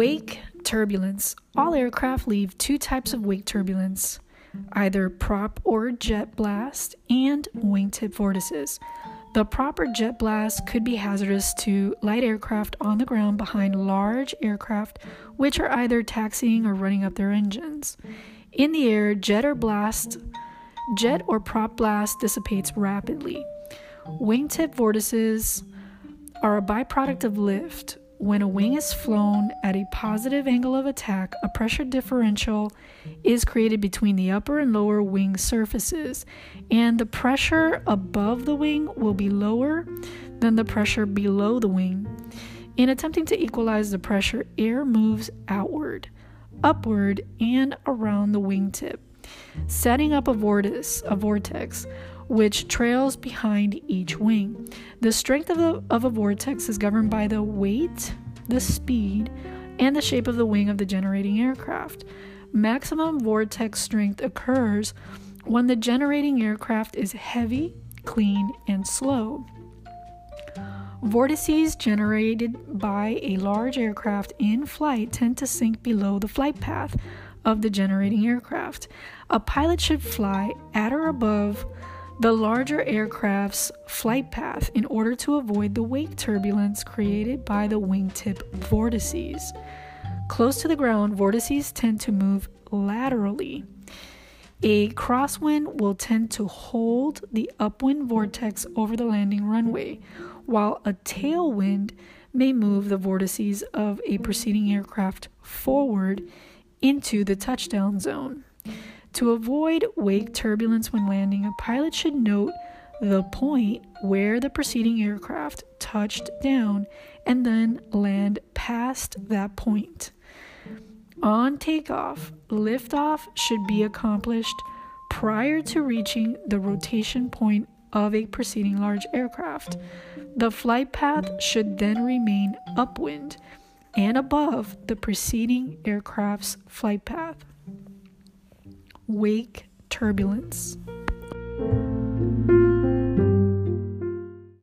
Wake turbulence. All aircraft leave two types of wake turbulence either prop or jet blast, and wingtip vortices. The prop or jet blast could be hazardous to light aircraft on the ground behind large aircraft, which are either taxiing or running up their engines. In the air, jet or blast, jet or prop blast dissipates rapidly. Wingtip vortices are a byproduct of lift. When a wing is flown at a positive angle of attack, a pressure differential is created between the upper and lower wing surfaces, and the pressure above the wing will be lower than the pressure below the wing. In attempting to equalize the pressure, air moves outward, upward, and around the wingtip, setting up a vortex. A vortex which trails behind each wing. The strength of, of a vortex is governed by the weight, the speed, and the shape of the wing of the generating aircraft. Maximum vortex strength occurs when the generating aircraft is heavy, clean, and slow. Vortices generated by a large aircraft in flight tend to sink below the flight path of the generating aircraft. A pilot should fly at or above the larger aircraft's flight path in order to avoid the wake turbulence created by the wingtip vortices. Close to the ground, vortices tend to move laterally. A crosswind will tend to hold the upwind vortex over the landing runway, while a tailwind may move the vortices of a preceding aircraft forward into the touchdown zone. To avoid wake turbulence when landing, a pilot should note the point where the preceding aircraft touched down and then land past that point. On takeoff, liftoff should be accomplished prior to reaching the rotation point of a preceding large aircraft. The flight path should then remain upwind and above the preceding aircraft's flight path wake turbulence.